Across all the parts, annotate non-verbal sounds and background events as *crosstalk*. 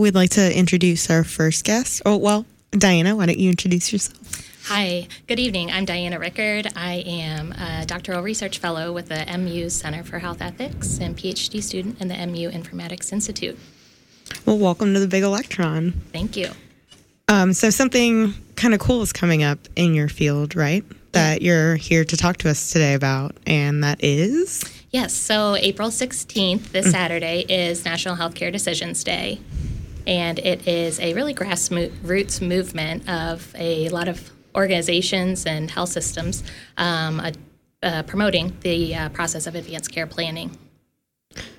we'd like to introduce our first guest. Oh, well, Diana, why don't you introduce yourself? Hi, good evening. I'm Diana Rickard. I am a doctoral research fellow with the MU Center for Health Ethics and PhD student in the MU Informatics Institute. Well, welcome to the Big Electron. Thank you. Um, so, something kind of cool is coming up in your field, right? That you're here to talk to us today about, and that is? Yes, so April 16th, this Saturday, is National Healthcare Decisions Day. And it is a really grassroots movement of a lot of organizations and health systems um, uh, uh, promoting the uh, process of advanced care planning.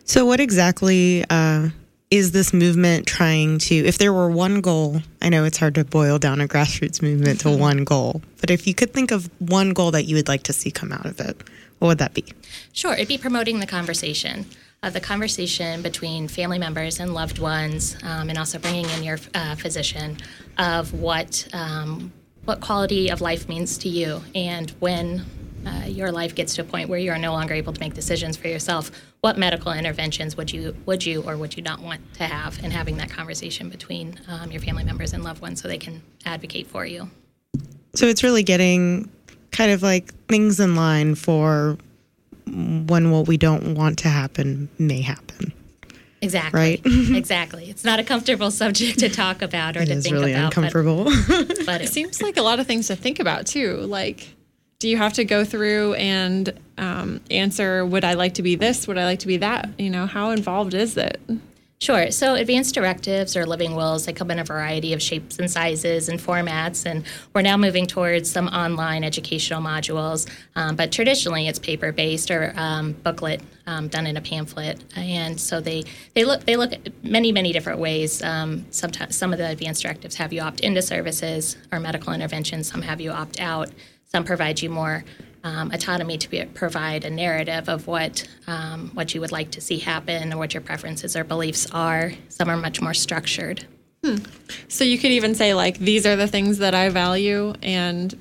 So, what exactly uh, is this movement trying to? If there were one goal, I know it's hard to boil down a grassroots movement to one goal, but if you could think of one goal that you would like to see come out of it, what would that be? Sure, it'd be promoting the conversation. Uh, the conversation between family members and loved ones, um, and also bringing in your uh, physician of what um, what quality of life means to you, and when uh, your life gets to a point where you are no longer able to make decisions for yourself, what medical interventions would you would you or would you not want to have, and having that conversation between um, your family members and loved ones so they can advocate for you. So it's really getting kind of like things in line for when what we don't want to happen may happen. Exactly. Right? *laughs* exactly. It's not a comfortable subject to talk about or It to think really about. but- uncomfortable. *laughs* But, It it, seems like a lot of things to think about too. Like, do you have to go through and um, answer, would I like to be this? Would I like to be that? You know, how involved is it? Sure. So advanced directives or living wills, they come in a variety of shapes and sizes and formats, and we're now moving towards some online educational modules. Um, but traditionally, it's paper-based or um, booklet um, done in a pamphlet, and so they they look they look at many many different ways. Um, sometimes some of the advanced directives have you opt into services or medical interventions. Some have you opt out. Some provide you more um, autonomy to be, provide a narrative of what um, what you would like to see happen or what your preferences or beliefs are. Some are much more structured. So you could even say, like, these are the things that I value. And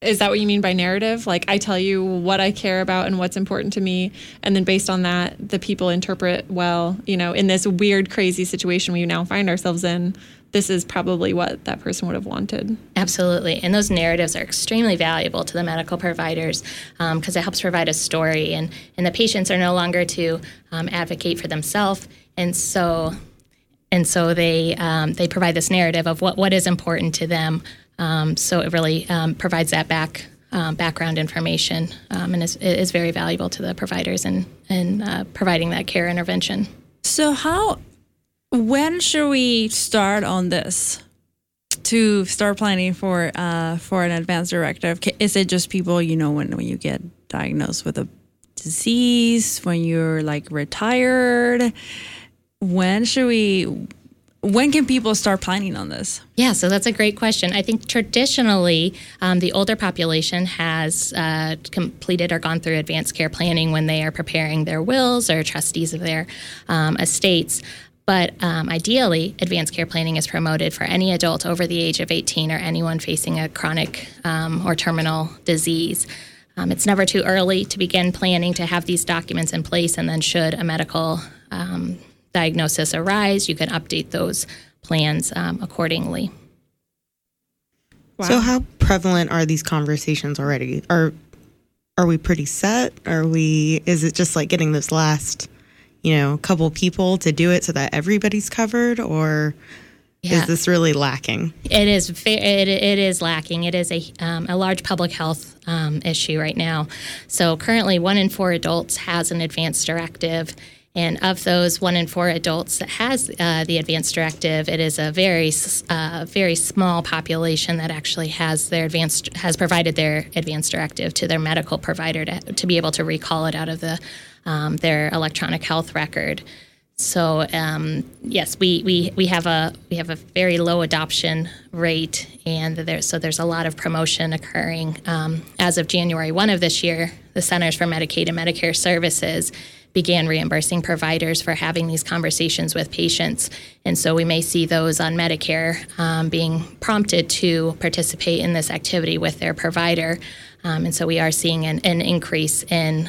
is that what you mean by narrative? Like, I tell you what I care about and what's important to me. And then based on that, the people interpret, well, you know, in this weird, crazy situation we now find ourselves in, this is probably what that person would have wanted. Absolutely. And those narratives are extremely valuable to the medical providers because it helps provide a story, and, and the patients are no longer to um, advocate for themselves. And so, and so they, um, they provide this narrative of what, what is important to them. Um, so it really um, provides that back. Um, background information um, and is, is very valuable to the providers in, in uh, providing that care intervention. So how when should we start on this to start planning for uh, for an advanced directive? Is it just people you know when when you get diagnosed with a disease when you're like retired? When should we? When can people start planning on this? Yeah, so that's a great question. I think traditionally, um, the older population has uh, completed or gone through advanced care planning when they are preparing their wills or trustees of their um, estates. But um, ideally, advanced care planning is promoted for any adult over the age of 18 or anyone facing a chronic um, or terminal disease. Um, it's never too early to begin planning to have these documents in place, and then, should a medical um, diagnosis arise, you can update those plans um, accordingly. So, how prevalent are these conversations already? Are are we pretty set? Are we? Is it just like getting this last, you know, a couple people to do it so that everybody's covered, or Yeah. is this really lacking? It is. It, it is lacking. It is a um, a large public health um, issue right now. So currently, one in four adults has an advanced directive, and of those one in four adults that has uh, the advanced directive, it is a very uh, very small population that actually has their advanced has provided their advanced directive to their medical provider to, to be able to recall it out of the um, their electronic health record. So um, yes, we, we, we have a we have a very low adoption rate, and there so there's a lot of promotion occurring. Um, as of January one of this year, the Centers for Medicaid and Medicare Services began reimbursing providers for having these conversations with patients, and so we may see those on Medicare um, being prompted to participate in this activity with their provider, um, and so we are seeing an, an increase in.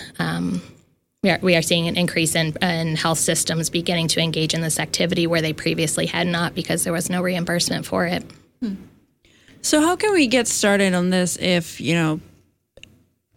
We are, we are seeing an increase in, in health systems beginning to engage in this activity where they previously had not because there was no reimbursement for it. Hmm. So how can we get started on this if, you know,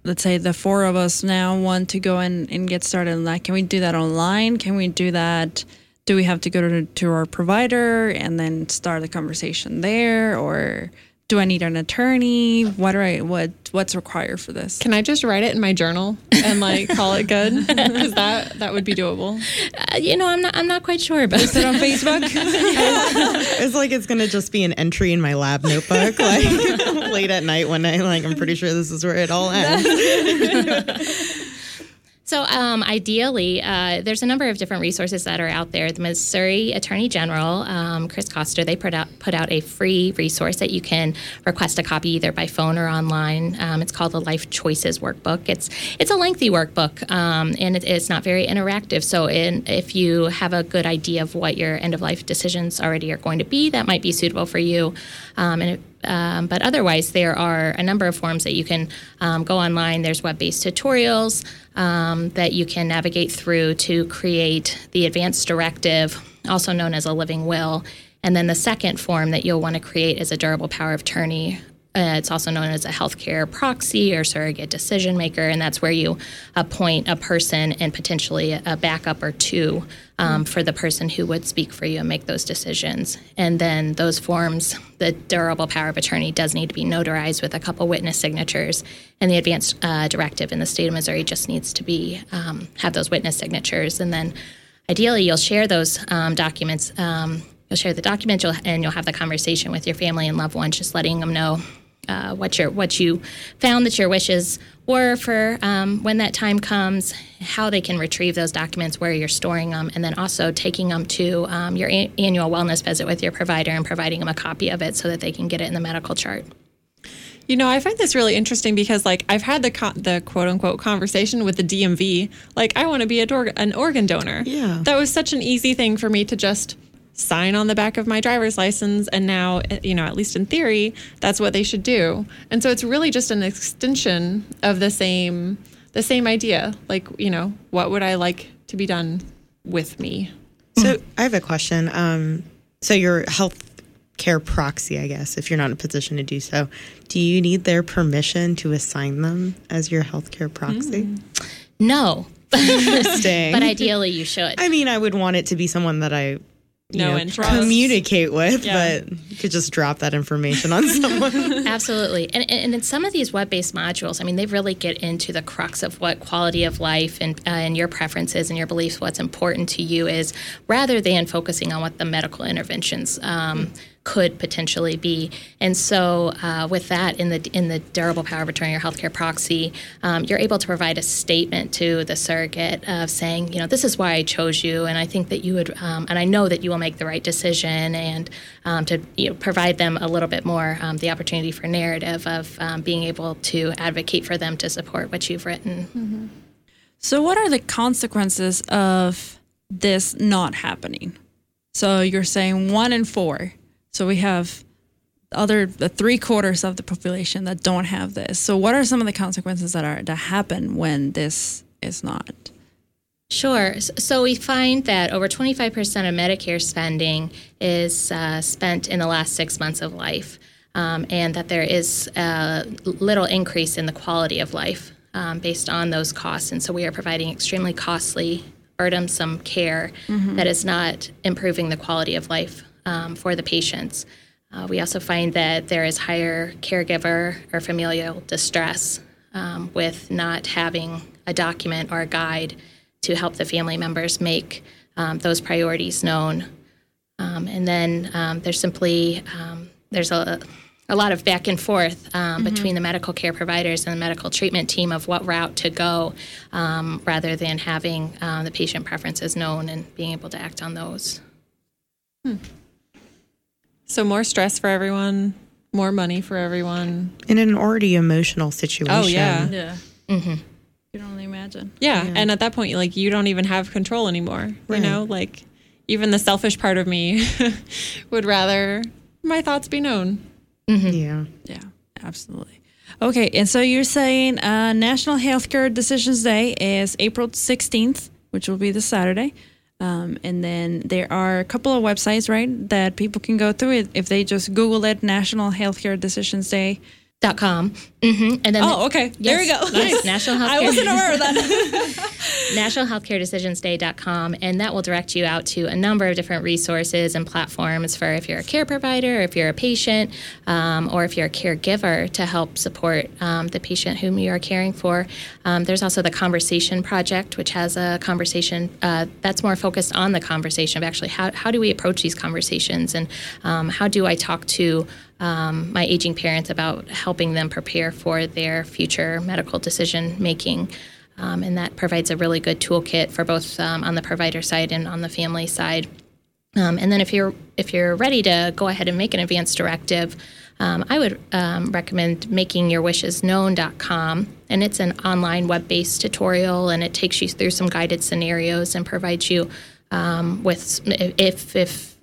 let's say the four of us now want to go in and get started on that? Can we do that online? Can we do that? Do we have to go to, to our provider and then start the conversation there? Or do I need an attorney? What do I what what's required for this? Can I just write it in my journal and like call it good? *laughs* Because that that would be doable. Uh, you know, I'm not I'm not quite sure about Is it on Facebook? *laughs* It's like it's gonna just be an entry in my lab notebook, like *laughs* late at night when I like I'm pretty sure this is where it all ends. So, um, ideally, uh, there's a number of different resources that are out there. The Missouri Attorney General, um, Chris Koster, they put out put out a free resource that you can request a copy either by phone or online. Um, it's called the Life Choices Workbook. It's it's a lengthy workbook, um, and it, it's not very interactive. So, in, if you have a good idea of what your end of life decisions already are going to be, that might be suitable for you. Um, and it, um, but otherwise, there are a number of forms that you can um, go online. There's web based tutorials um, that you can navigate through to create the advanced directive, also known as a living will. And then the second form that you'll want to create is a durable power of attorney. Uh, it's also known as a healthcare proxy or surrogate decision maker, and that's where you appoint a person and potentially a backup or two um, for the person who would speak for you and make those decisions. And then those forms, the durable power of attorney does need to be notarized with a couple witness signatures, and the advanced uh, directive in the state of Missouri just needs to be um, have those witness signatures, and then ideally you'll share those um, documents. Um, you'll share the document, you'll, and you'll have the conversation with your family and loved ones, just letting them know uh, what your what you found that your wishes were for um, when that time comes, how they can retrieve those documents, where you're storing them, and then also taking them to um, your a- annual wellness visit with your provider and providing them a copy of it so that they can get it in the medical chart. You know, I find this really interesting because, like, I've had the co- the quote unquote conversation with the DMV. Like, I want to be a dor- an organ donor. Yeah. that was such an easy thing for me to just sign on the back of my driver's license, and now, you know, at least in theory, that's what they should do. And so it's really just an extension of the same the same idea. Like, you know, what would I like to be done with me? So I have a question. Um, so your health care proxy, I guess, if you're not in a position to do so, do you need their permission to assign them as your health care proxy? No, *laughs* Interesting. but ideally you should. I mean, I would want it to be someone that I you Know know, and trust. communicate with, Yeah. but you could just drop that information on *laughs* someone. *laughs* Absolutely. And, and in some of these web based modules, I mean, they really get into the crux of what quality of life and, uh, and your preferences and your beliefs, what's important to you is, rather than focusing on what the medical interventions um, could potentially be. And so, uh, with that, in the in the durable power of attorney or healthcare proxy, um, you're able to provide a statement to the surrogate of saying, you know, this is why I chose you, and I think that you would, um, and I know that you will make the right decision, and um, to you know, provide them a little bit more um, the opportunity for narrative of um, being able to advocate for them to support what you've written. So, what are the consequences of this not happening? So, you're saying one in four. So, we have the other the three quarters of the population that don't have this. So, what are some of the consequences that are that happen when this is not? Sure. So we find that over 25% of Medicare spending is uh, spent in the last six months of life, um, and that there is a little increase in the quality of life um, based on those costs. And so we are providing extremely costly, burdensome care that is not improving the quality of life um, for the patients. Uh, we also find that there is higher caregiver or familial distress um, with not having a document or a guide to help the family members make um, those priorities known. Um, and then um, there's simply um, there's a, a lot of back and forth um, between the medical care providers and the medical treatment team of what route to go, um, rather than having uh, the patient preferences known and being able to act on those. So more stress for everyone, more money for everyone. In an already emotional situation. Oh yeah. Yeah. Mm-hmm. You can only imagine. Yeah, and at that point, like you don't even have control anymore. Right. You know, like even the selfish part of me *laughs* would rather my thoughts be known. Yeah. Yeah, absolutely. Okay, and so you're saying uh, National Healthcare Decisions Day is April 16th, which will be this Saturday. Um, and then there are a couple of websites, right, that people can go through it if they just Google it, National Healthcare Decisions Day. Dot com. hmm And then Oh, okay. There we Yes, go. yes, National Healthcare. I wasn't aware of that. *laughs* nationalhealthcaredecisionsday.com, and that will direct you out to a number of different resources and platforms for if you're a care provider, if you're a patient, um, or if you're a caregiver to help support um, the patient whom you are caring for. Um, there's also the Conversation Project, which has a conversation uh, that's more focused on the conversation of actually how, how do we approach these conversations and um, how do I talk to um, my aging parents about helping them prepare for their future medical decision making. Um, and that provides a really good toolkit for both um, on the provider side and on the family side. Um, and then if you're if you're ready to go ahead and make an advance directive, um, I would um, recommend makingyourwishes.known.com, and it's an online web-based tutorial, and it takes you through some guided scenarios and provides you with if if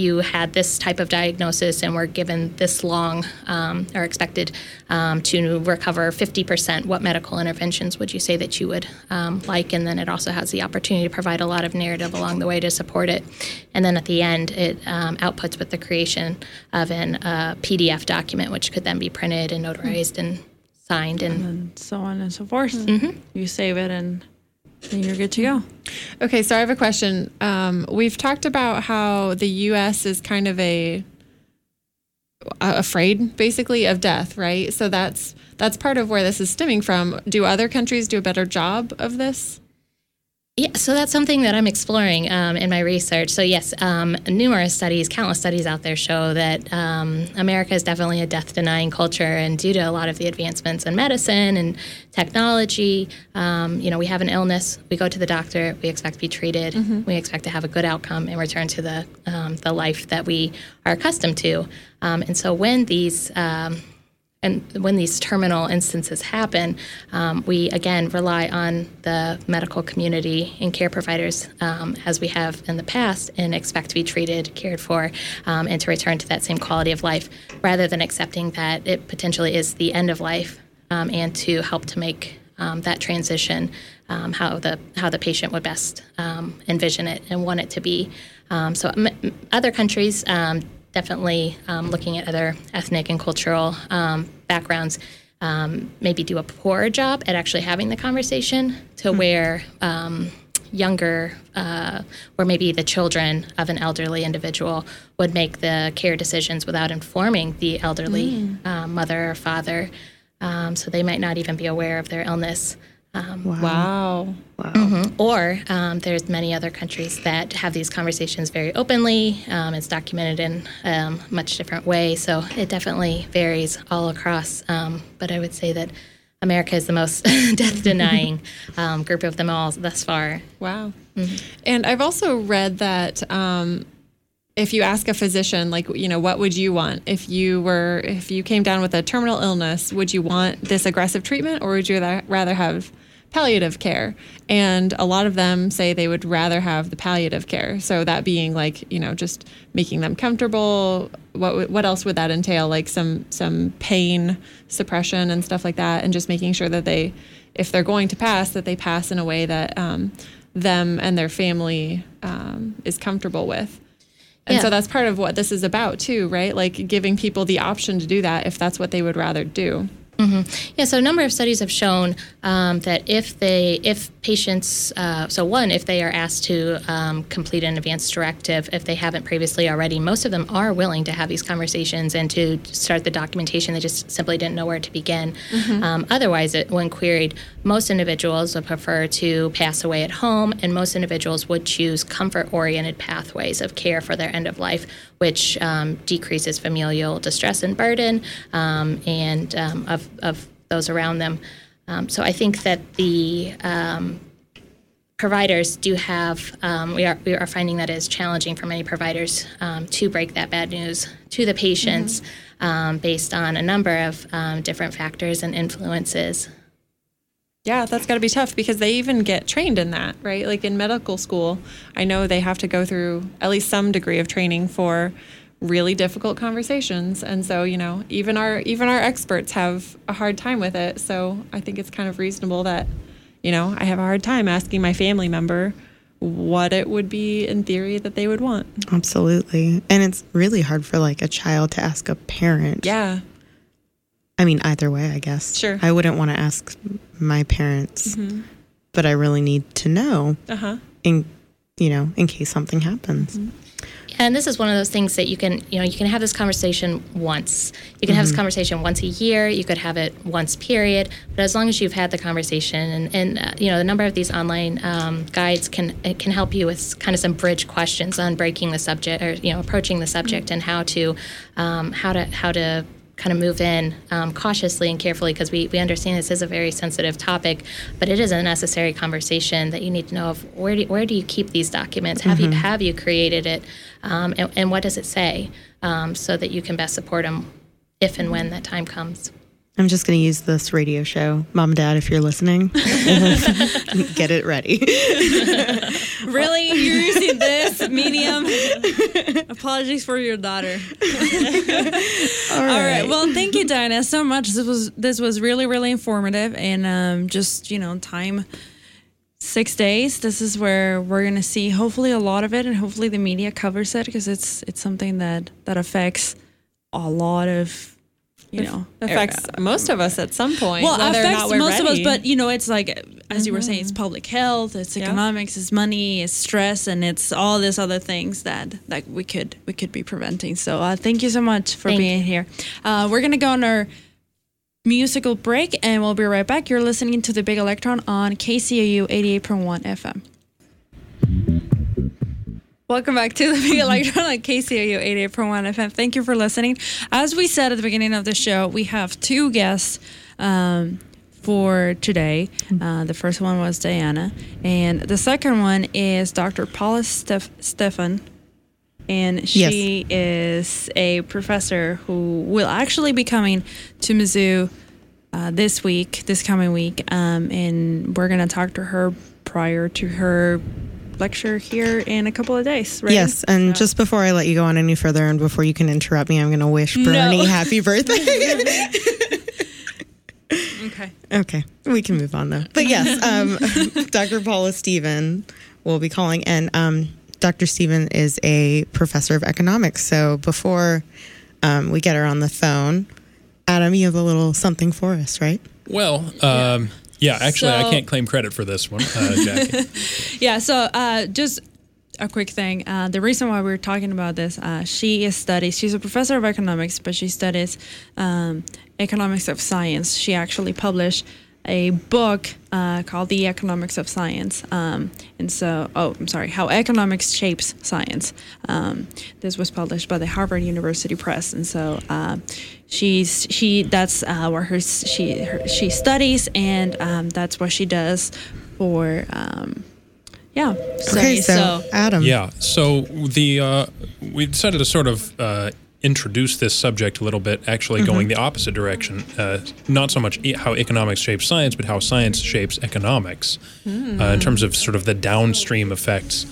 you had this type of diagnosis and were given this long um, or expected um, to recover 50%, what medical interventions would you say that you would um, like? And then it also has the opportunity to provide a lot of narrative along the way to support it. And then at the end, it um, outputs with the creation of an uh, PDF document, which could then be printed and notarized and signed and and so on and so forth. You save it and then you're good to go. Okay, so I have a question. Um, we've talked about how the U.S. is kind of a uh, afraid, basically, of death, right? So that's that's part of where this is stemming from. Do other countries do a better job of this? Yeah, so that's something that I'm exploring um, in my research. So, yes, um, numerous studies, countless studies out there show that um, America is definitely a death denying culture. And due to a lot of the advancements in medicine and technology, um, you know, we have an illness, we go to the doctor, we expect to be treated, we expect to have a good outcome and return to the, um, the life that we are accustomed to. Um, and so, when these um, and when these terminal instances happen, um, we again rely on the medical community and care providers um, as we have in the past and expect to be treated, cared for, um, and to return to that same quality of life rather than accepting that it potentially is the end of life um, and to help to make um, that transition um, how the how the patient would best envision it and want it to be. So m- other countries definitely um, looking at other ethnic and cultural um, backgrounds um, maybe do a poorer job at actually having the conversation to where um, younger uh, or maybe the children of an elderly individual would make the care decisions without informing the elderly uh, mother or father. Um, so they might not even be aware of their illness um, Wow. Wow. Or um, there's many other countries that have these conversations very openly. Um, it's documented in um, a much different way, so it definitely varies all across. Um, but I would say that America is the most *laughs* death-denying um, group of them all thus far. Wow. And I've also read that um, if you ask a physician, like, you know, what would you want if you were, if you came down with a terminal illness, would you want this aggressive treatment or would you rather have palliative care? And a lot of them say they would rather have the palliative care. So that being like, you know, just making them comfortable. What what else would that entail? Like some some pain suppression and stuff like that, and just making sure that they, if they're going to pass, that they pass in a way that um, them and their family um, is comfortable with. And Yeah. so that's part of what this is about too, right? Like giving people the option to do that if that's what they would rather do. Yeah, so a number of studies have shown um, that if they, if patients, uh, so one, if they are asked to um, complete an advance directive, if they haven't previously already, most of them are willing to have these conversations and to start the documentation. They just simply didn't know where to begin. Um, otherwise, it, when queried, most individuals would prefer to pass away at home, and most individuals would choose comfort-oriented pathways of care for their end of life, which um, decreases familial distress and burden, um, and um, of of those around them. Um, so I think that the um, providers do have um, we are we are finding that it is challenging for many providers um, to break that bad news to the patients um, based on a number of um, different factors and influences. Yeah, that's got to be tough because they even get trained in that, right? Like in medical school, I know they have to go through at least some degree of training for really difficult conversations and so you know even our even our experts have a hard time with it so i think it's kind of reasonable that you know i have a hard time asking my family member what it would be in theory that they would want Absolutely. And it's really hard for like a child to ask a parent. yeah I mean, either way, I guess. Sure. I wouldn't want to ask my parents, but I really need to know uh-huh in, you know, in case something happens. And this is one of those things that you can, you know, you can have this conversation once. You can have this conversation once a year. You could have it once, period. But as long as you've had the conversation, and, and uh, you know, the number of these online um, guides can it can help you with kind of some bridge questions on breaking the subject or you know approaching the subject and how to um, how to how to kind of move in um, cautiously and carefully because we, we understand this is a very sensitive topic, but it is a necessary conversation that you need to know of where do, where do you keep these documents? Have you have you created it, um, and, and what does it say, um, so that you can best support them if and when that time comes. I'm just going to use this radio show. Mom and dad, if you're listening, *laughs* get it ready. *laughs* Really? You're using this medium? Apologies for your daughter. *laughs* All All right. Well, thank you, Diana, so much. This was this was really really informative, and um, just you know, time six days. This is where we're gonna see hopefully a lot of it, and hopefully the media covers it because it's it's something that that affects a lot of you know affects most of us at some point well, whether or affects not we're most of us, but you know, it's like as you were saying, it's public health, it's Yeah. economics, it's money, it's stress, and it's all these other things that that we could we could be preventing. So uh, thank you so much for Thank being here. Uh, we're gonna go on our musical break, and we'll be right back. You're listening to the Big Electron on KCOU 88.1 FM. Welcome back to the Big Electron on KCOU 88.1 FM. Thank you for listening. As we said at the beginning of the show, we have two guests um, for today. Uh, the first one was Diana, and the second one is Dr. Paula Steph- Stephan. And she is a professor who will actually be coming to Mizzou uh, this week, this coming week, um, and we're going to talk to her prior to her lecture here in a couple of days. Right? Yes, and just before I let you go on any further, and before you can interrupt me, I'm going to wish Bernie happy *laughs* birthday. Okay. okay, we can move on though. But yes, um, *laughs* Dr. Paula Stephan will be calling, and um, Dr. Stephan is a professor of economics. So before um, we get her on the phone, Adam, you have a little something for us, right? Well, um, yeah. actually, I can't claim credit for this one, uh, Jackie. *laughs* Yeah. So uh, just a quick thing. Uh, the reason why we're talking about this, uh, she is studies. She's a professor of economics, but she studies um, economics of science. She actually published a book uh, called The Economics of Science. Um, and so, oh, I'm sorry, How Economics Shapes Science. Um, this was published by the Harvard University Press. And so, uh, she's she that's uh, where her she her, she studies, and um, that's what she does for. Um, yeah. So, Okay, so, Adam, yeah. So the uh, we decided to sort of uh, introduce this subject a little bit, actually going the opposite direction. Uh, not so much e- how economics shapes science, but how science shapes economics, uh, in terms of sort of the downstream effects.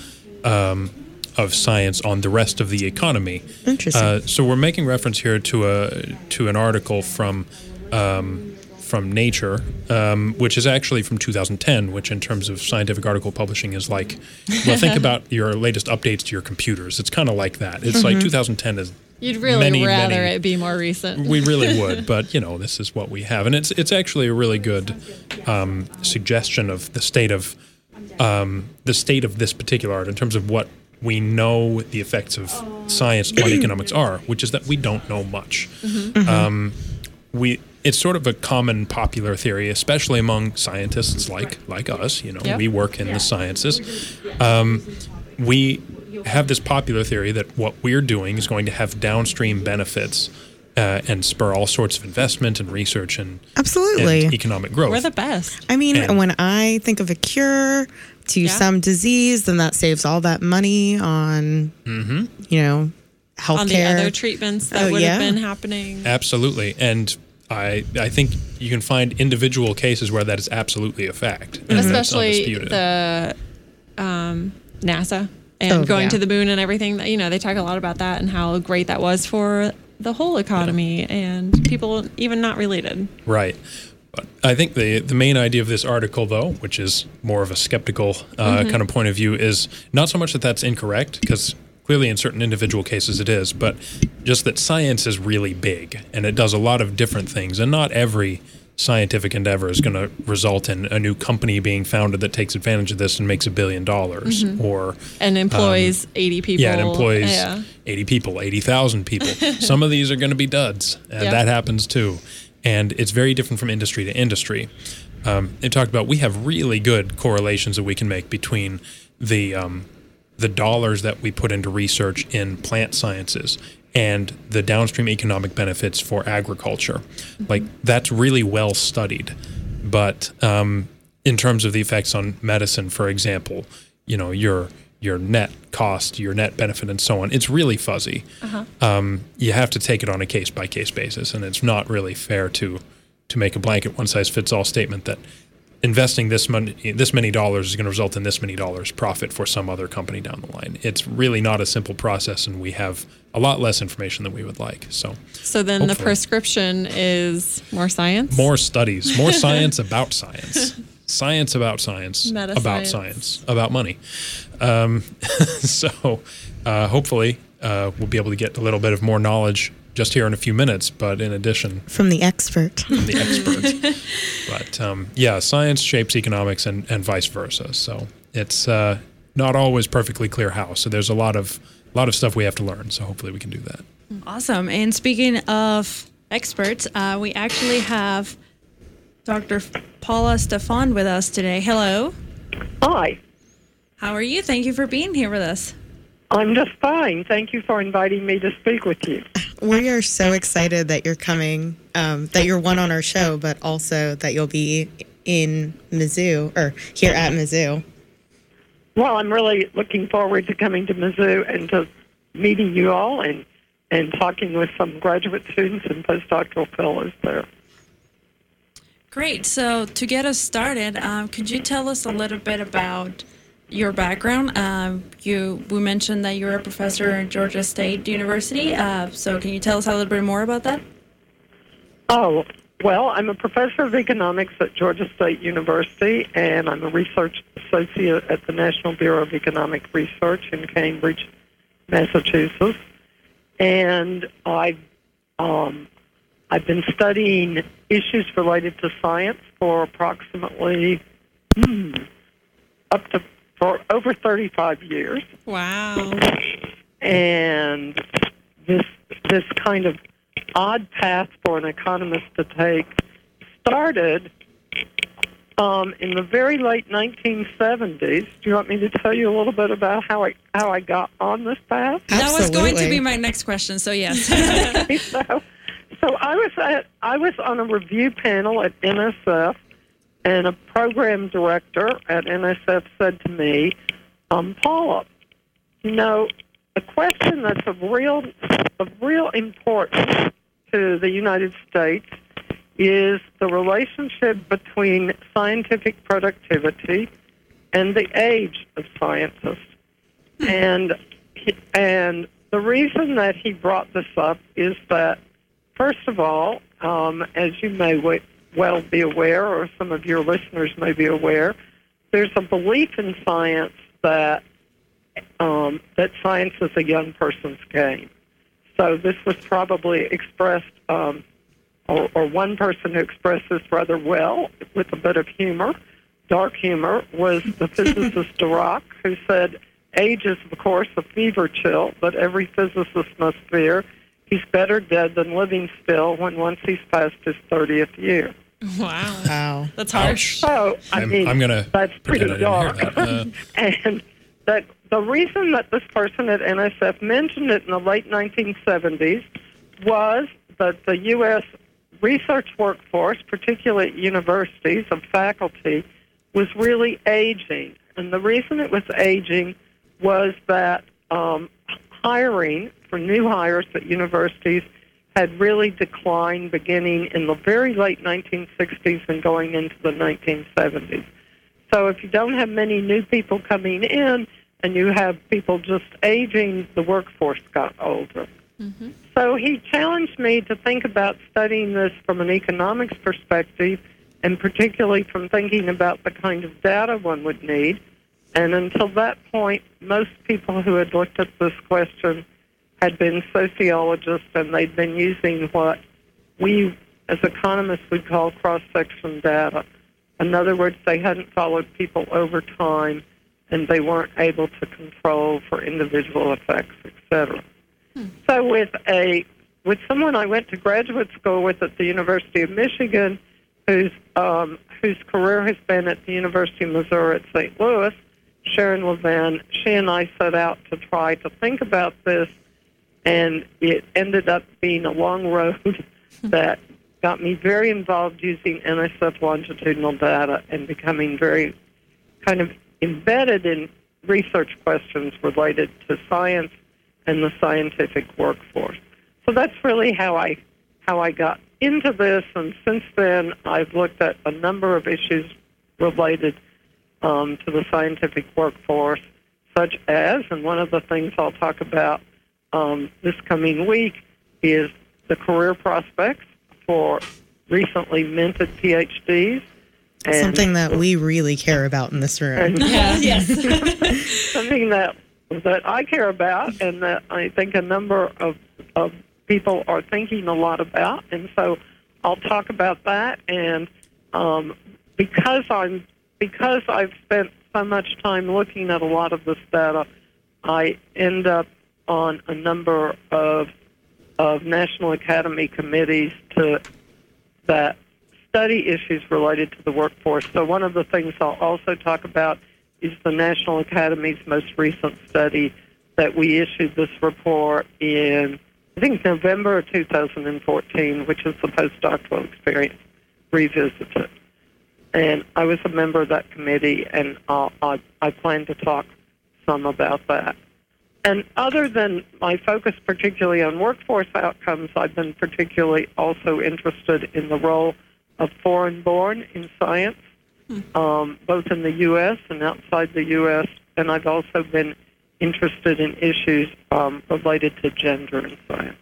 Um, of science on the rest of the economy. Interesting. Uh, so we're making reference here to a to an article from um, from Nature, um, which is actually from 2010, which in terms of scientific article publishing is like, well, think *laughs* about your latest updates to your computers. It's kind of like that. It's like 2010 is. You'd really many, rather many- it be more recent. We really *laughs* would, but you know, this is what we have, and it's it's actually a really good um, suggestion of the state of um, the state of this particular art in terms of what we know the effects of science on economics are, which is that we don't know much. Um, we it's sort of a common popular theory, especially among scientists like like us. You know, Yep. we work in the sciences. Um, we have this popular theory that what we're doing is going to have downstream benefits uh, and spur all sorts of investment and research and, absolutely. and economic growth. We're the best. I mean, And- when I think of a cure to Yeah. some disease, then that saves all that money on, you know, healthcare. On the other treatments that Oh, would have been happening. Absolutely, and I I think you can find individual cases where that is absolutely a fact, and that's Especially undisputed. the um, NASA and Oh, going yeah. to the moon and everything. You know, they talk a lot about that and how great that was for the whole economy and people even not related. Right. I think the the main idea of this article, though, which is more of a skeptical uh, kind of point of view, is not so much that that's incorrect, because clearly in certain individual cases it is, but just that science is really big and it does a lot of different things, and not every scientific endeavor is going to result in a new company being founded that takes advantage of this and makes a billion dollars, or And employs 80 people. Um, yeah, it employs Yeah. 80 people, 80,000 people. *laughs* Some of these are going to be duds, and that happens too. And it's very different from industry to industry. Um, it talked about we have really good correlations that we can make between the um, the dollars that we put into research in plant sciences and the downstream economic benefits for agriculture. Like that's really well studied. But um, in terms of the effects on medicine, for example, you know your your net cost, your net benefit, and so on, it's really fuzzy. Um, you have to take it on a case by case basis, and it's not really fair to to make a blanket one size fits all statement that investing this money this many dollars is going to result in this many dollars profit for some other company down the line. It's really not a simple process, and we have a lot less information than we would like. So So then the prescription is more science? more studies, more *laughs* science about science, science about science, Meta about science. science, about money. Um, *laughs* so uh, hopefully uh, we'll be able to get a little bit of more knowledge just here in a few minutes. But in addition, from the expert. from the expert. *laughs* but um, yeah, science shapes economics and, and vice versa. So it's uh, not always perfectly clear how. So there's a lot of a lot of stuff we have to learn. So hopefully we can do that. Awesome. And speaking of experts, uh, we actually have Dr. Paula Stephan with us today. Hello. Hi, How are you? Thank you for being here with us. I'm just fine. Thank you for inviting me to speak with you. We are so excited that you're coming, um, that you're one on our show, but also that you'll be in Mizzou or here at Mizzou. Well, I'm really looking forward to coming to Mizzou and to meeting you all and, and talking with some graduate students and postdoctoral fellows there. Great. So to get us started, um, could you tell us a little bit about your background? Um, you we mentioned that you're a professor at Georgia State University. Uh, so can you tell us a little bit more about that? Oh, well, I'm a professor of economics at Georgia State University, and I'm a research associate at the National Bureau of Economic Research in Cambridge, Massachusetts. And I've, um, I've been studying issues related to science for approximately hmm, up to for over 35 years Wow. and this this kind of odd path for an economist to take started um, in the very late 1970s. Do you want me to tell you a little bit about how I how I got on this path? That was going to be my next question. So yes. *laughs* so, so I was at I was on a review panel at NSF, and a program director at NSF said to me, um, "Paula, you know, a question that's of real of real importance to the United States is the relationship between scientific productivity and the age of scientists." And and the reason that he brought this up is that, first of all, um, as you may well be aware, or some of your listeners may be aware, there's a belief in science that um, that science is a young person's game. So this was probably expressed, um, or, or one person who expressed this rather well with a bit of humor, dark humor, was the *laughs* physicist Dirac, who said, age is, of course, a fever chill, but every physicist must fear he's better dead than living still when once he's past his 30th year. *laughs* Wow. Wow. That's harsh. So, I I'm, mean, I'm gonna that's pretty pretend I dark. that. Uh, *laughs* and that the reason that this person at NSF mentioned it in the late 1970s was that the U.S. research workforce, particularly at universities of faculty, was really aging. And the reason it was aging was that um, hiring for new hires at universities had really declined beginning in the very late 1960s and going into the 1970s. So if you don't have many new people coming in, and you have people just aging, the workforce got older. Mm-hmm. So he challenged me to think about studying this from an economics perspective, and particularly from thinking about the kind of data one would need. And until that point, most people who had looked at this question had been sociologists, and they'd been using what we as economists would call cross-section data. In other words, they hadn't followed people over time, and they weren't able to control for individual effects, etc. So with a with someone I went to graduate school with at the University of Michigan, whose um, whose career has been at the University of Missouri at St. Louis, Sharon Levin, she and I set out to try to think about this, and it ended up being a long road *laughs* that got me very involved using NSF longitudinal data and becoming very kind of embedded in research questions related to science and the scientific workforce. So that's really how I how I got into this, and since then I've looked at a number of issues related um, to the scientific workforce, such as, and one of the things I'll talk about um, this coming week is the career prospects for recently minted PhDs. And Something that we really care about in this room. and *laughs* yes. something that that I care about and that I think a number of, of people are thinking a lot about. And so I'll talk about that. And um, because I'm because I've spent so much time looking at a lot of this data, I end up on a number of of National Academy committees to that study issues related to the workforce. So one of the things I'll also talk about is the National Academy's most recent study that we issued this report in, I think, November of 2014, which is the postdoctoral experience revisited. And I was a member of that committee, and uh, I, I plan to talk some about that. And other than my focus particularly on workforce outcomes, I've been particularly also interested in the role of foreign born in science, um, both in the U.S. and outside the U.S. And I've also been interested in issues um, related to gender in science.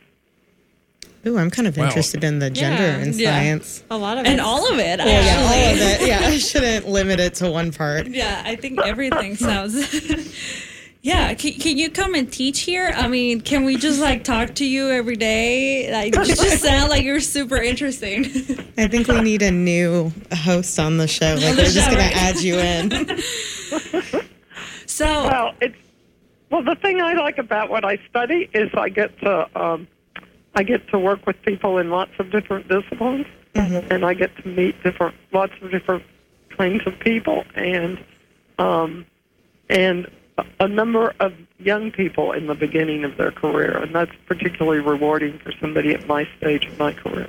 Ooh, I'm kind of Wow. interested in the gender Yeah. in Yeah. science. A lot of it. and it. all of it. Yeah, yeah, all of it. Yeah, I shouldn't limit it to one part. *laughs* Yeah, I think everything sounds. *laughs* yeah, can, can you come and teach here? I mean, can we just like talk to you every day? Like, you just *laughs* sound like you're super interesting. I think we need a new host on the show. Like, the we're just show, going right? to add you in. so, Well, it's well. The thing I like about what I study is I get to um, I get to work with people in lots of different disciplines, and I get to meet different lots of different kinds of people, and um, and a- a number of young people in the beginning of their career, and that's particularly rewarding for somebody at my stage of my career.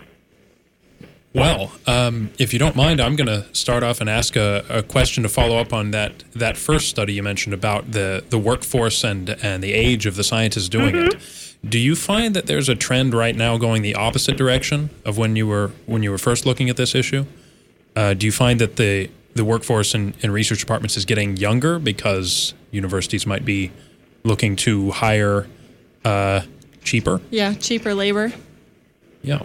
Well, um, if you don't mind, I'm going to start off and ask a, a question to follow up on that that first study you mentioned about the, the workforce and and the age of the scientists doing it. Do you find that there's a trend right now going the opposite direction of when you were when you were first looking at this issue? Uh, do you find that the the workforce in, in research departments is getting younger because universities might be looking to hire uh, cheaper? yeah, cheaper labor. Yeah.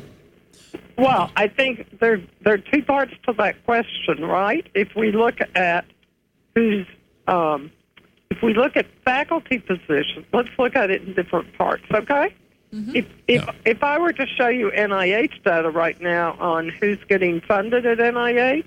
Well, I think there there are two parts to that question, right? If we look at who's um, if we look at faculty positions, let's look at it in different parts, okay? If if Yeah. if I were to show you NIH data right now on who's getting funded at NIH,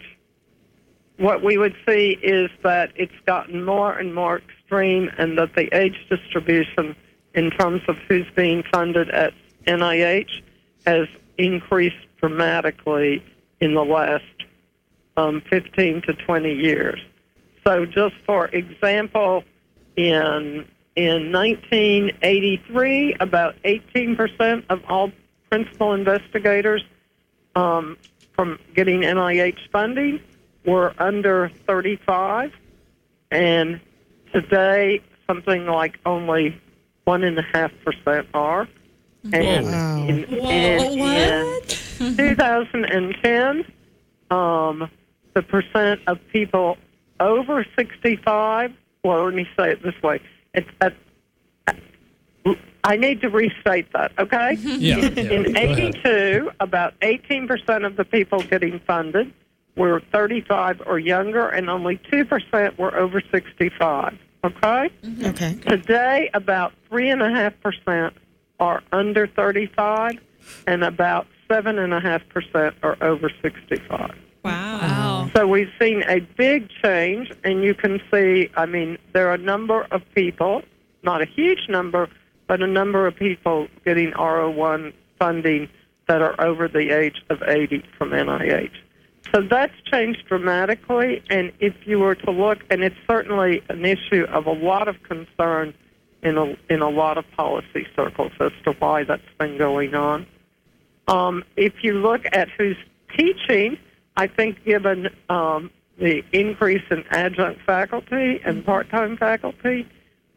what we would see is that it's gotten more and more extreme, and that the age distribution in terms of who's being funded at NIH has increased dramatically in the last um, 15 to 20 years. So, just for example, in in 1983, about 18% of all principal investigators um, from getting NIH funding were under 35, and today something like only one and a half percent are. And Wow. in, and what? *laughs* in 2010, um, the percent of people over 65 well, let me say it this way. It's at, I need to restate that, okay? *laughs* Yeah. yeah. In 82, about 18% of the people getting funded were 35 or younger, and only 2% were over 65. Okay? Mm-hmm. Okay. Today, about 3.5% are under 35, and about 7.5% are over 65. Wow. So we've seen a big change, and you can see, I mean, there are a number of people, not a huge number, but a number of people getting R01 funding that are over the age of 80 from NIH. So that's changed dramatically, and if you were to look, and it's certainly an issue of a lot of concern in a, in a lot of policy circles as to why that's been going on. Um, if you look at who's teaching, I think given um, the increase in adjunct faculty and part-time faculty,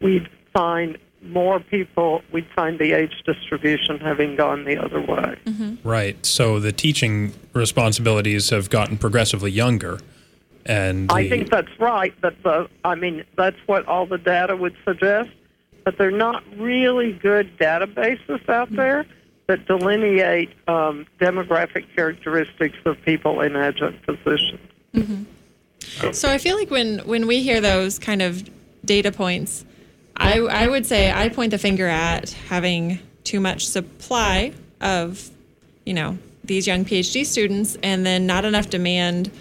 we'd find more people, we'd find the age distribution having gone the other way. Right. So the teaching responsibilities have gotten progressively younger, and I think that's right. That the, I mean, that's what all the data would suggest. But they're not really good databases out there that delineate um, demographic characteristics of people in adjunct positions. So I feel like when when we hear those kind of data points, I I would say I point the finger at having too much supply of, you know, these young PhD students and then not enough demand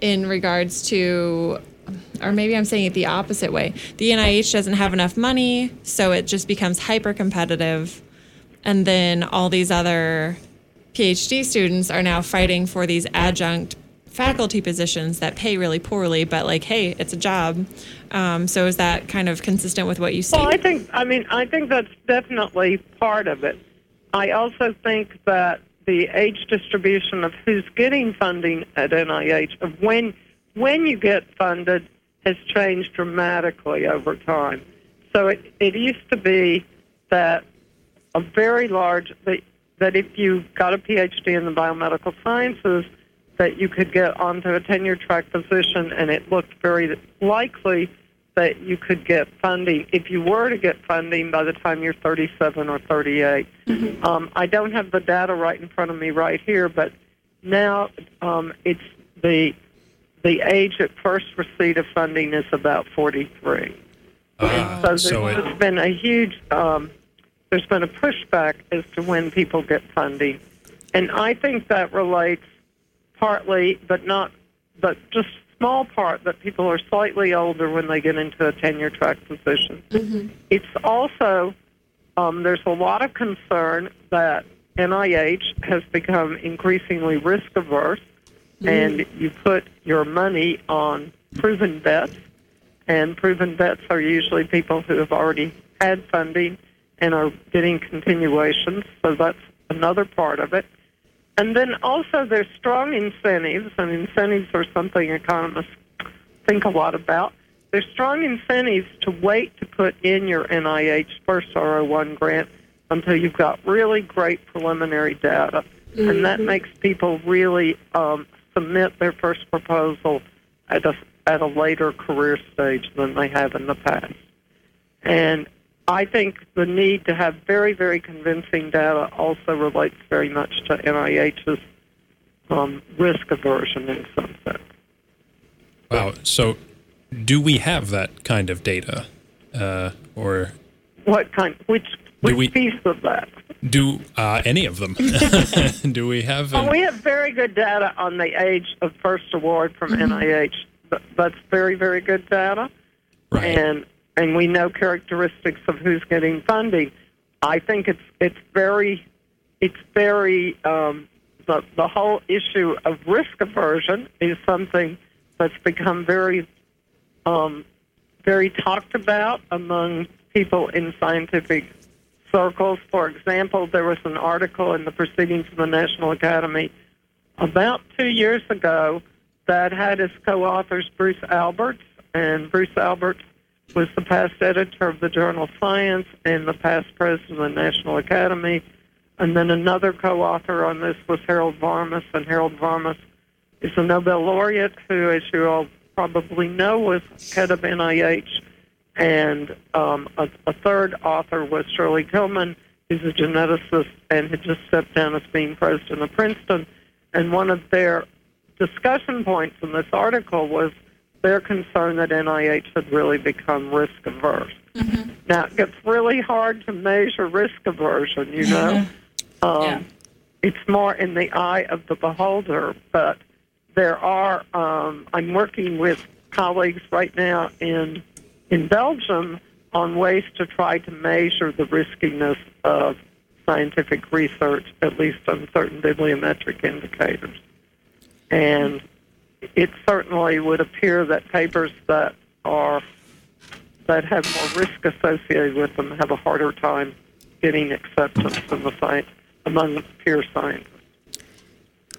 in regards to or maybe I'm saying it the opposite way. The NIH doesn't have enough money, so it just becomes hyper competitive. And then all these other PhD students are now fighting for these adjunct faculty positions that pay really poorly, but like, hey, it's a job. Um, so is that kind of consistent with what you see? Well, I think, I mean, I think that's definitely part of it. I also think that the age distribution of who's getting funding at NIH, of when when you get funded, has changed dramatically over time. So it, it used to be that a very large that, that if you got a PhD in the biomedical sciences, that you could get onto a tenure track position, and it looked very likely that you could get funding if you were to get funding by the time you're 37 or 38. Um, I don't have the data right in front of me right here, but now um, it's the the age at first receipt of funding is about 43. Ah, So there's so it, just been a huge, um, there's been a pushback as to when people get funding. And I think that relates partly, but not, but just small part, that people are slightly older when they get into a tenure track position. It's also, um, there's a lot of concern that NIH has become increasingly risk averse, and you put your money on proven bets and proven bets are usually people who have already had funding and are getting continuations. So that's another part of it. And then also there's strong incentives, and incentives are something economists think a lot about. There's strong incentives to wait to put in your NIH first R01 grant until you've got really great preliminary data. And that makes people really um, submit their first proposal at a, at a later career stage than they have in the past. And I think the need to have very, very convincing data also relates very much to NIH's um, risk aversion in some sense. wow. So do we have that kind of data, uh, or What kind? Which which we- piece of that? do uh, any of them? *laughs* *laughs* do we have? An- we have very good data on the age of first award from NIH. Th- That's very, very good data. right. and and we know characteristics of who's getting funding. I think it's it's very it's very um, the the whole issue of risk aversion is something that's become very um, very talked about among people in scientific circles. For example, there was an article in the Proceedings of the National Academy about two years ago that had as co-authors Bruce Alberts, and Bruce Alberts was the past editor of the journal Science and the past president of the National Academy. And then another co-author on this was Harold Varmus, and Harold Varmus is a Nobel laureate who, as you all probably know, was head of NIH and um, a, a third author was Shirley Tilghman, who's a geneticist and had just stepped down as being president of Princeton. And one of their discussion points in this article was their concerned that NIH had really become risk averse. Now, it gets really hard to measure risk aversion, you know. Um, Yeah. It's more in the eye of the beholder, but there are, um, I'm working with colleagues right now in, in Belgium on ways to try to measure the riskiness of scientific research, at least on certain bibliometric indicators. And it certainly would appear that papers that are that have more risk associated with them have a harder time getting acceptance in the science among peer scientists.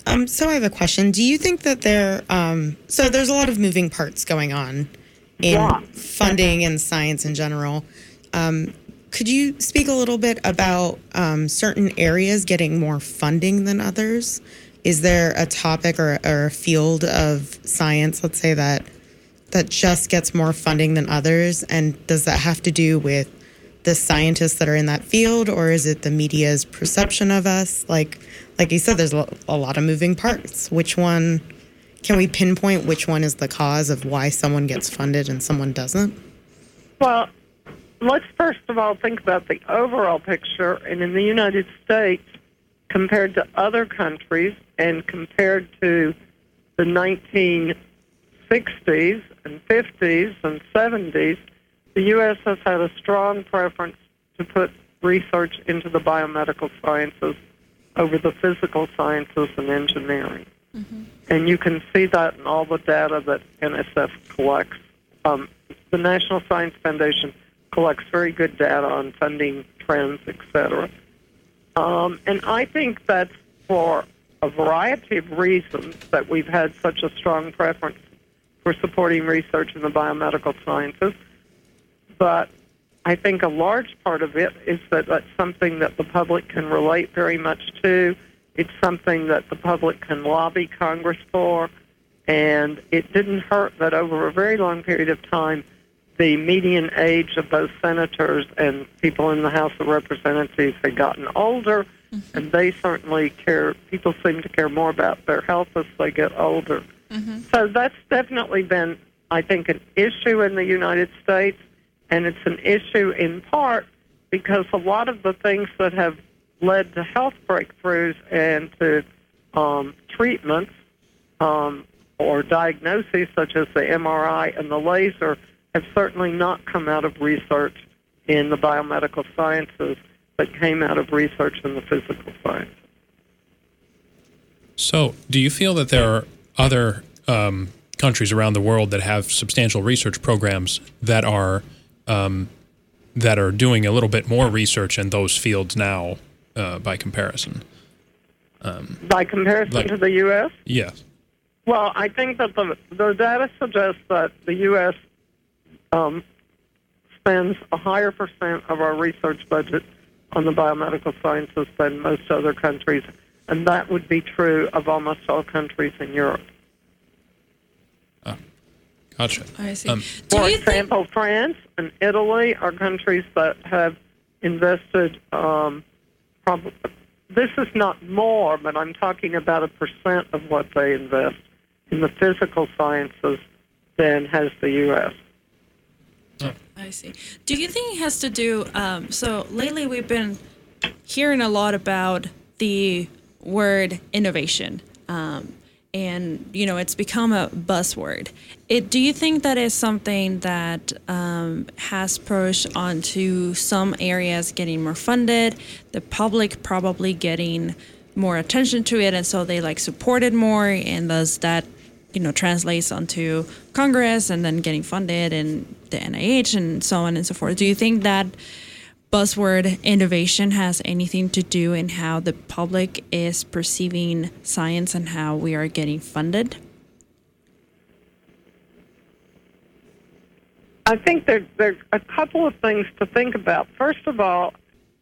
Um, so I have a question. Do you think that there, um, so there's a lot of moving parts going on in Yeah. funding and science in general. Um, could you speak a little bit about um, certain areas getting more funding than others? Is there a topic or, or a field of science, let's say that that just gets more funding than others? And does that have to do with the scientists that are in that field, or is it the media's perception of us? Like, like you said, there's a a lot of moving parts. Which one can we pinpoint? Which one is the cause of why someone gets funded and someone doesn't? Well, let's first of all think about the overall picture. And in the United States, compared to other countries and compared to the 1960s and 50s and 70s, the U.S. has had a strong preference to put research into the biomedical sciences over the physical sciences and engineering. And you can see that in all the data that NSF collects. Um, the National Science Foundation collects very good data on funding trends, et cetera. Um, and I think that's for a variety of reasons that we've had such a strong preference for supporting research in the biomedical sciences. But I think a large part of it is that that's something that the public can relate very much to. It's something that the public can lobby Congress for. And it didn't hurt that over a very long period of time, the median age of both senators and people in the House of Representatives had gotten older, and they certainly care. People seem to care more about their health as they get older. So that's definitely been, I think, an issue in the United States, and it's an issue in part because a lot of the things that have led to health breakthroughs and to um, treatments um, or diagnoses such as the MRI and the laser have certainly not come out of research in the biomedical sciences, but came out of research in the physical sciences. So, do you feel that there are other um, countries around the world that have substantial research programs that are um, that are doing a little bit more research in those fields now, uh, by comparison? By comparison Like- to the U.S., Yes. Well, I think that the the data suggests that the U.S. Um, spends a higher percent of our research budget on the biomedical sciences than most other countries, and that would be true of almost all countries in Europe. Gotcha. I see. Um, For you think? example, France and Italy are countries that have invested. Um, prob- this is not more, but I'm talking about a percent of what they invest in the physical sciences than has the U.S. I see. Do you think it has to do? Um, so lately, we've been hearing a lot about the word innovation, um, and you know, it's become a buzzword. It, do you think that is something that um, has pushed onto some areas getting more funded, the public probably getting more attention to it, and so they like support it more, and thus that you know translates onto Congress and then getting funded and the NIH and so on and so forth. Do you think that buzzword innovation has anything to do in how the public is perceiving science and how we are getting funded? I think there there's a couple of things to think about. First of all,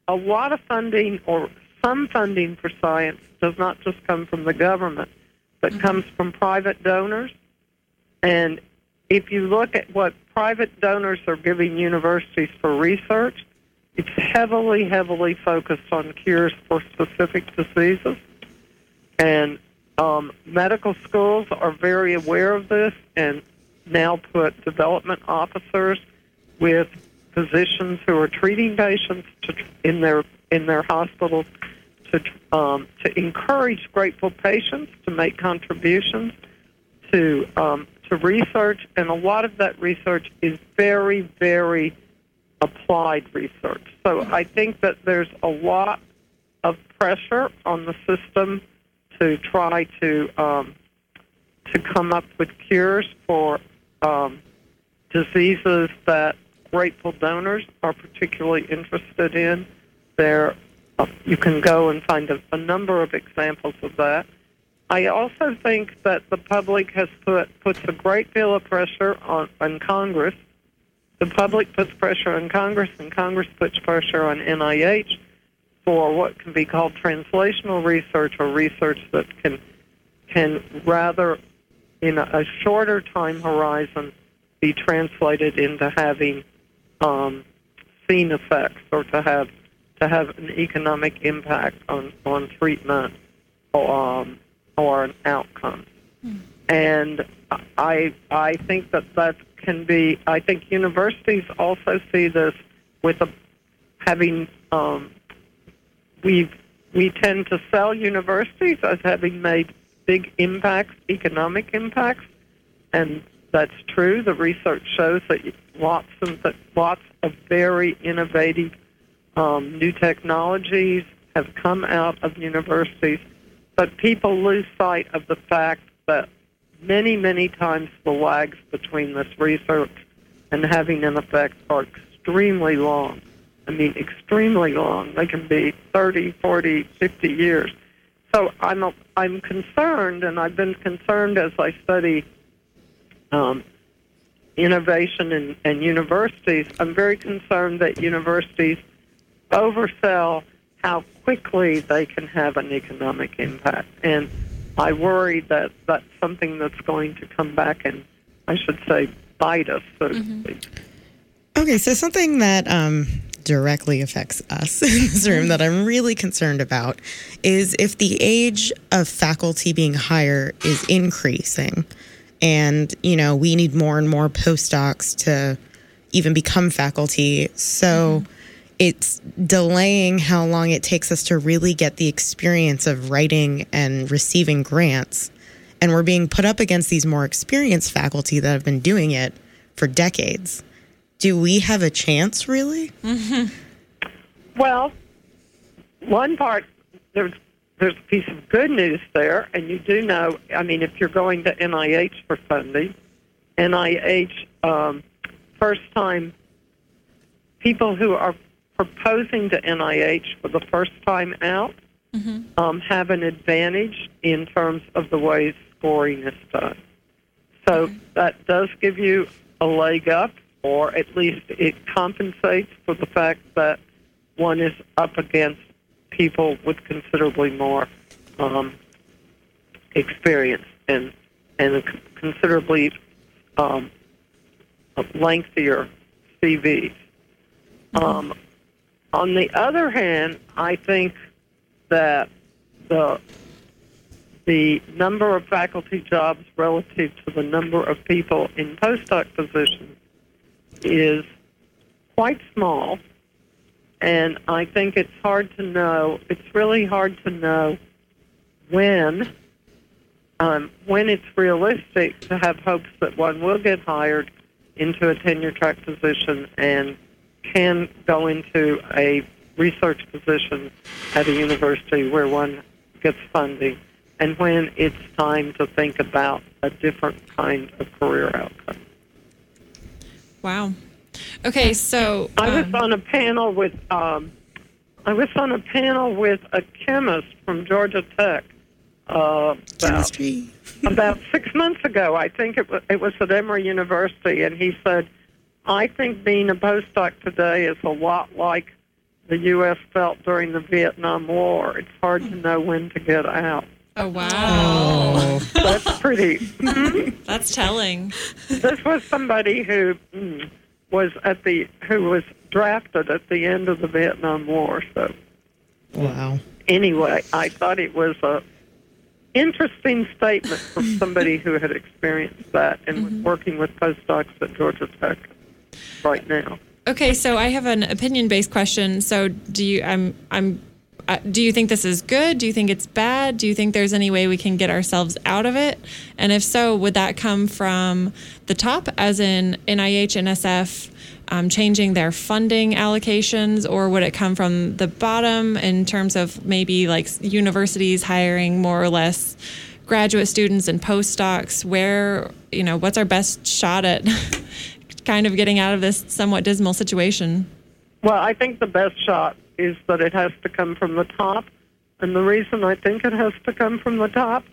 a lot of funding or some funding for science does not just come from the government, but comes from private donors. And if you look at what private donors are giving universities for research, it's heavily, heavily focused on cures for specific diseases. And um, medical schools are very aware of this and now put development officers with physicians who are treating patients to, in their in their hospitals to um, to encourage grateful patients to make contributions to um, to research, and a lot of that research is very very applied research. So I think that there's a lot of pressure on the system to try to um, to come up with cures for um, diseases that grateful donors are particularly interested in. There, you can go and find a, a number of examples of that. I also think that the public has put puts a great deal of pressure on, on Congress. The public puts pressure on Congress, and Congress puts pressure on NIH for what can be called translational research or research that can can rather in a, shorter time horizon be translated into having um, seen effects or to have to have an economic impact on on treatment or um, or an outcome. And I I think that that can be. I think universities also see this with a having. Um, we we tend to sell universities as having made big impacts, economic impacts, and that's true. The research shows that lots of that lots of very innovative um, new technologies have come out of universities, but people lose sight of the fact that many, many times the lags between this research and having an effect are extremely long. I mean, extremely long. They can be 30, 40, 50 years. So I'm a, I'm concerned, and I've been concerned as I study um, innovation in, in universities. I'm very concerned that universities oversell how quickly they can have an economic impact, and I worry that that's something that's going to come back and I should say bite us, so to speak. Okay, so something that um, directly affects us *laughs* in this room that I'm really concerned about is if the age of faculty being higher is increasing, and you know we need more and more postdocs to even become faculty, so. It's delaying how long it takes us to really get the experience of writing and receiving grants. And we're being put up against these more experienced faculty that have been doing it for decades do we have a chance really *laughs* Well, one part there's there's a piece of good news there, and you do know. I mean, if you're going to NIH for funding, NIH um, first time people who are proposing to NIH for the first time out um, have an advantage in terms of the way scoring is done. So that does give you a leg up, or at least it compensates for the fact that one is up against people with considerably more um, experience and and a considerably um, lengthier CVs. Um, on the other hand, I think that the the number of faculty jobs relative to the number of people in postdoc positions is quite small. And I think it's hard to know, it's really hard to know when um, when it's realistic to have hopes that one will get hired into a tenure track position and can go into a research position at a university where one gets funding and when it's time to think about a different kind of career outcome. Wow. Okay, so I was um, on a panel with um, I was on a panel with a chemist from Georgia Tech uh, about, about six months ago. I think it was, it was at Emory University, and he said, "I think being a postdoc today is a lot like the U.S. felt during the Vietnam War. It's hard to know when to get out." Oh wow, That's pretty. that's telling. this was somebody who mm, was at the who was drafted at the end of the Vietnam War. So Wow. anyway, I thought it was a interesting statement from somebody who had experienced that and was working with postdocs at Georgia Tech right now. Okay, so I have an opinion-based question. So, do you? I'm. I'm. Uh, do you think this is good? Do you think it's bad? Do you think there's any way we can get ourselves out of it? And if so, would that come from the top, as in NIH, NSF, um, changing their funding allocations, or would it come from the bottom in terms of maybe like universities hiring more or less graduate students and postdocs? Where you know, what's our best shot at *laughs* kind of getting out of this somewhat dismal situation? Well, I think the best shot is that it has to come from the top. And the reason I think it has to come from the top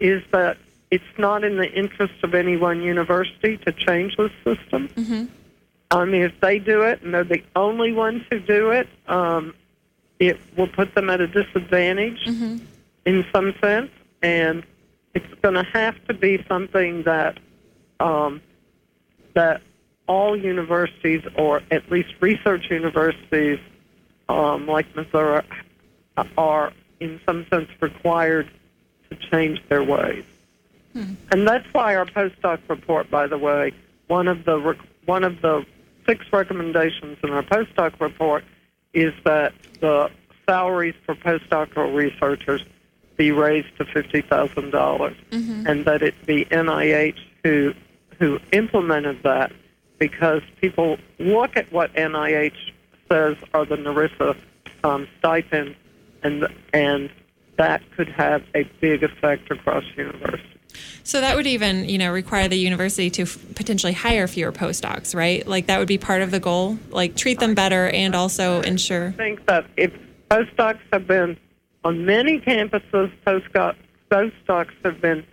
is that it's not in the interest of any one university to change the system. I mean, if they do it and they're the only ones who do it, um, it will put them at a disadvantage in some sense. And it's going to have to be something that um, that all universities, or at least research universities, um, like Missouri, are in some sense required to change their ways. And that's why our postdoc report, by the way, one of the rec- one of the six recommendations in our postdoc report is that the salaries for postdoctoral researchers be raised to fifty thousand dollars, and that it be NIH who who implemented that because people look at what NIH says are the NRSA um, stipends, and and that could have a big effect across universities. So that would even, you know, require the university to f- potentially hire fewer postdocs, right? Like that would be part of the goal, like treat them better and also ensure. I think that if postdocs have been on many campuses, postdoc, postdocs have been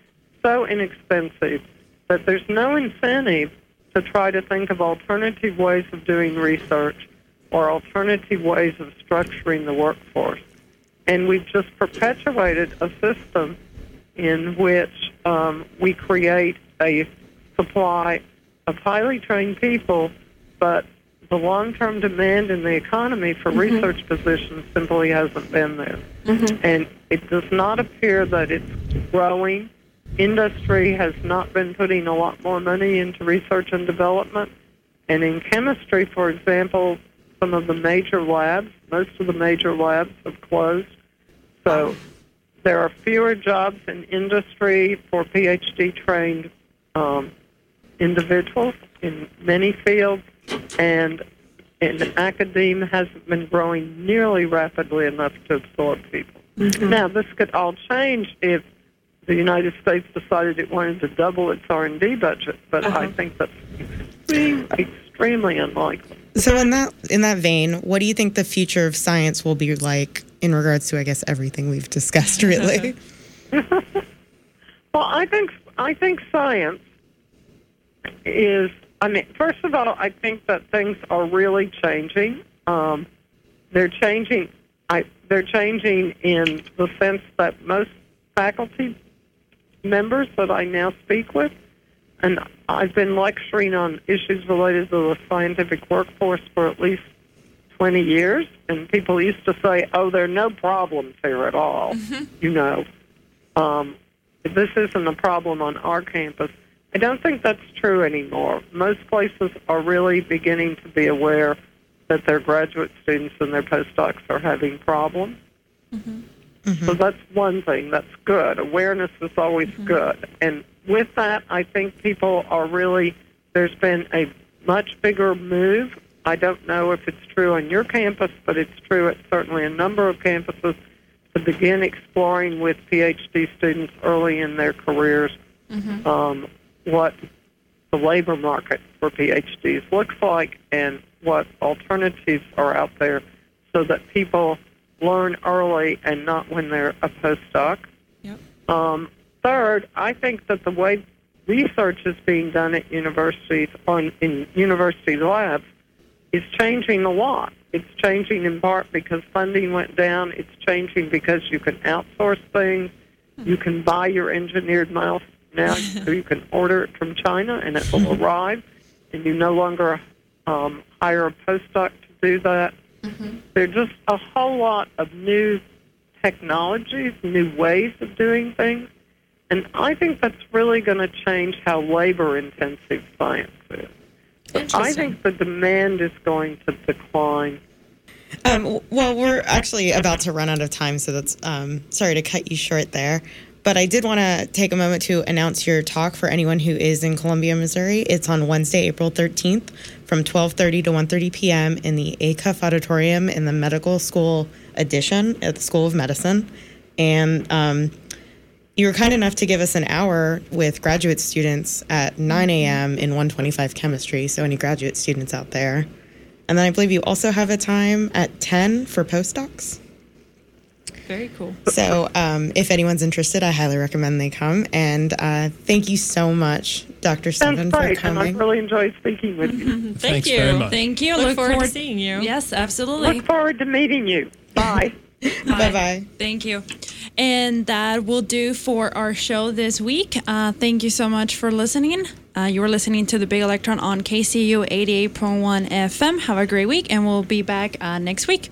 so inexpensive that there's no incentive to try to think of alternative ways of doing research or alternative ways of structuring the workforce. And we've just perpetuated a system in which um, we create a supply of highly trained people, but the long-term demand in the economy for research positions simply hasn't been there. And it does not appear that it's growing. Industry has not been putting a lot more money into research and development. And in chemistry, for example, some of the major labs, most of the major labs have closed. So there are fewer jobs in industry for PhD trained um, individuals in many fields, and, and academia hasn't been growing nearly rapidly enough to absorb people. Now, this could all change if the United States decided it wanted to double its R&D budget, but I think that's extremely unlikely. So in that in that vein, what do you think the future of science will be like in regards to I guess everything we've discussed really? *laughs* Well, I think I think science is. I mean, first of all, I think that things are really changing. Um, they're changing. I they're changing in the sense that most faculty members that I now speak with, and I've been lecturing on issues related to the scientific workforce for at least 20 years, and people used to say, "Oh, there are no problems here at all," you know. Um, this isn't a problem on our campus. I don't think that's true anymore. Most places are really beginning to be aware that their graduate students and their postdocs are having problems. So mm-hmm. that's one thing that's good. Awareness is always mm-hmm. good. And with that, I think people are really, there's been a much bigger move. I don't know if it's true on your campus, but it's true at certainly a number of campuses to begin exploring with PhD students early in their careers mm-hmm. um, what the labor market for PhDs looks like and what alternatives are out there so that people learn early and not when they're a postdoc. Yep. Um, third, I think that the way research is being done at universities on in university labs is changing a lot. It's changing in part because funding went down. It's changing because you can outsource things. You can buy your engineered mouse now, so you can order it from China and it will *laughs* arrive, and you no longer um, hire a postdoc to do that. There are just a whole lot of new technologies, new ways of doing things, and I think that's really going to change how labor-intensive science is. I think the demand is going to decline. Um, well, we're actually about to run out of time, so that's um, sorry to cut you short there. But I did want to take a moment to announce your talk for anyone who is in Columbia, Missouri. It's on Wednesday, April 13th from 12:30 to 1:30 p.m. in the Acuff auditorium in the Medical School Addition at the School of Medicine. And um, you were kind enough to give us an hour with graduate students at 9 a.m. in 125 chemistry. So any graduate students out there. And then I believe you also have a time at 10 for postdocs. Very cool. So um, if anyone's interested, I highly recommend they come. And uh, thank you so much, Dr. Sounds Stephan, for great, and I really enjoyed speaking with you. *laughs* Thank Thanks you. very much. Thank you. Look, forward, to seeing you. Yes, absolutely. Look forward to meeting you. Bye. *laughs* Bye bye. Thank you. And that will do for our show this week. Uh, thank you so much for listening. Uh, you were listening to the Big Electron on KCOU 88.1 FM. Have a great week, and we'll be back uh, next week.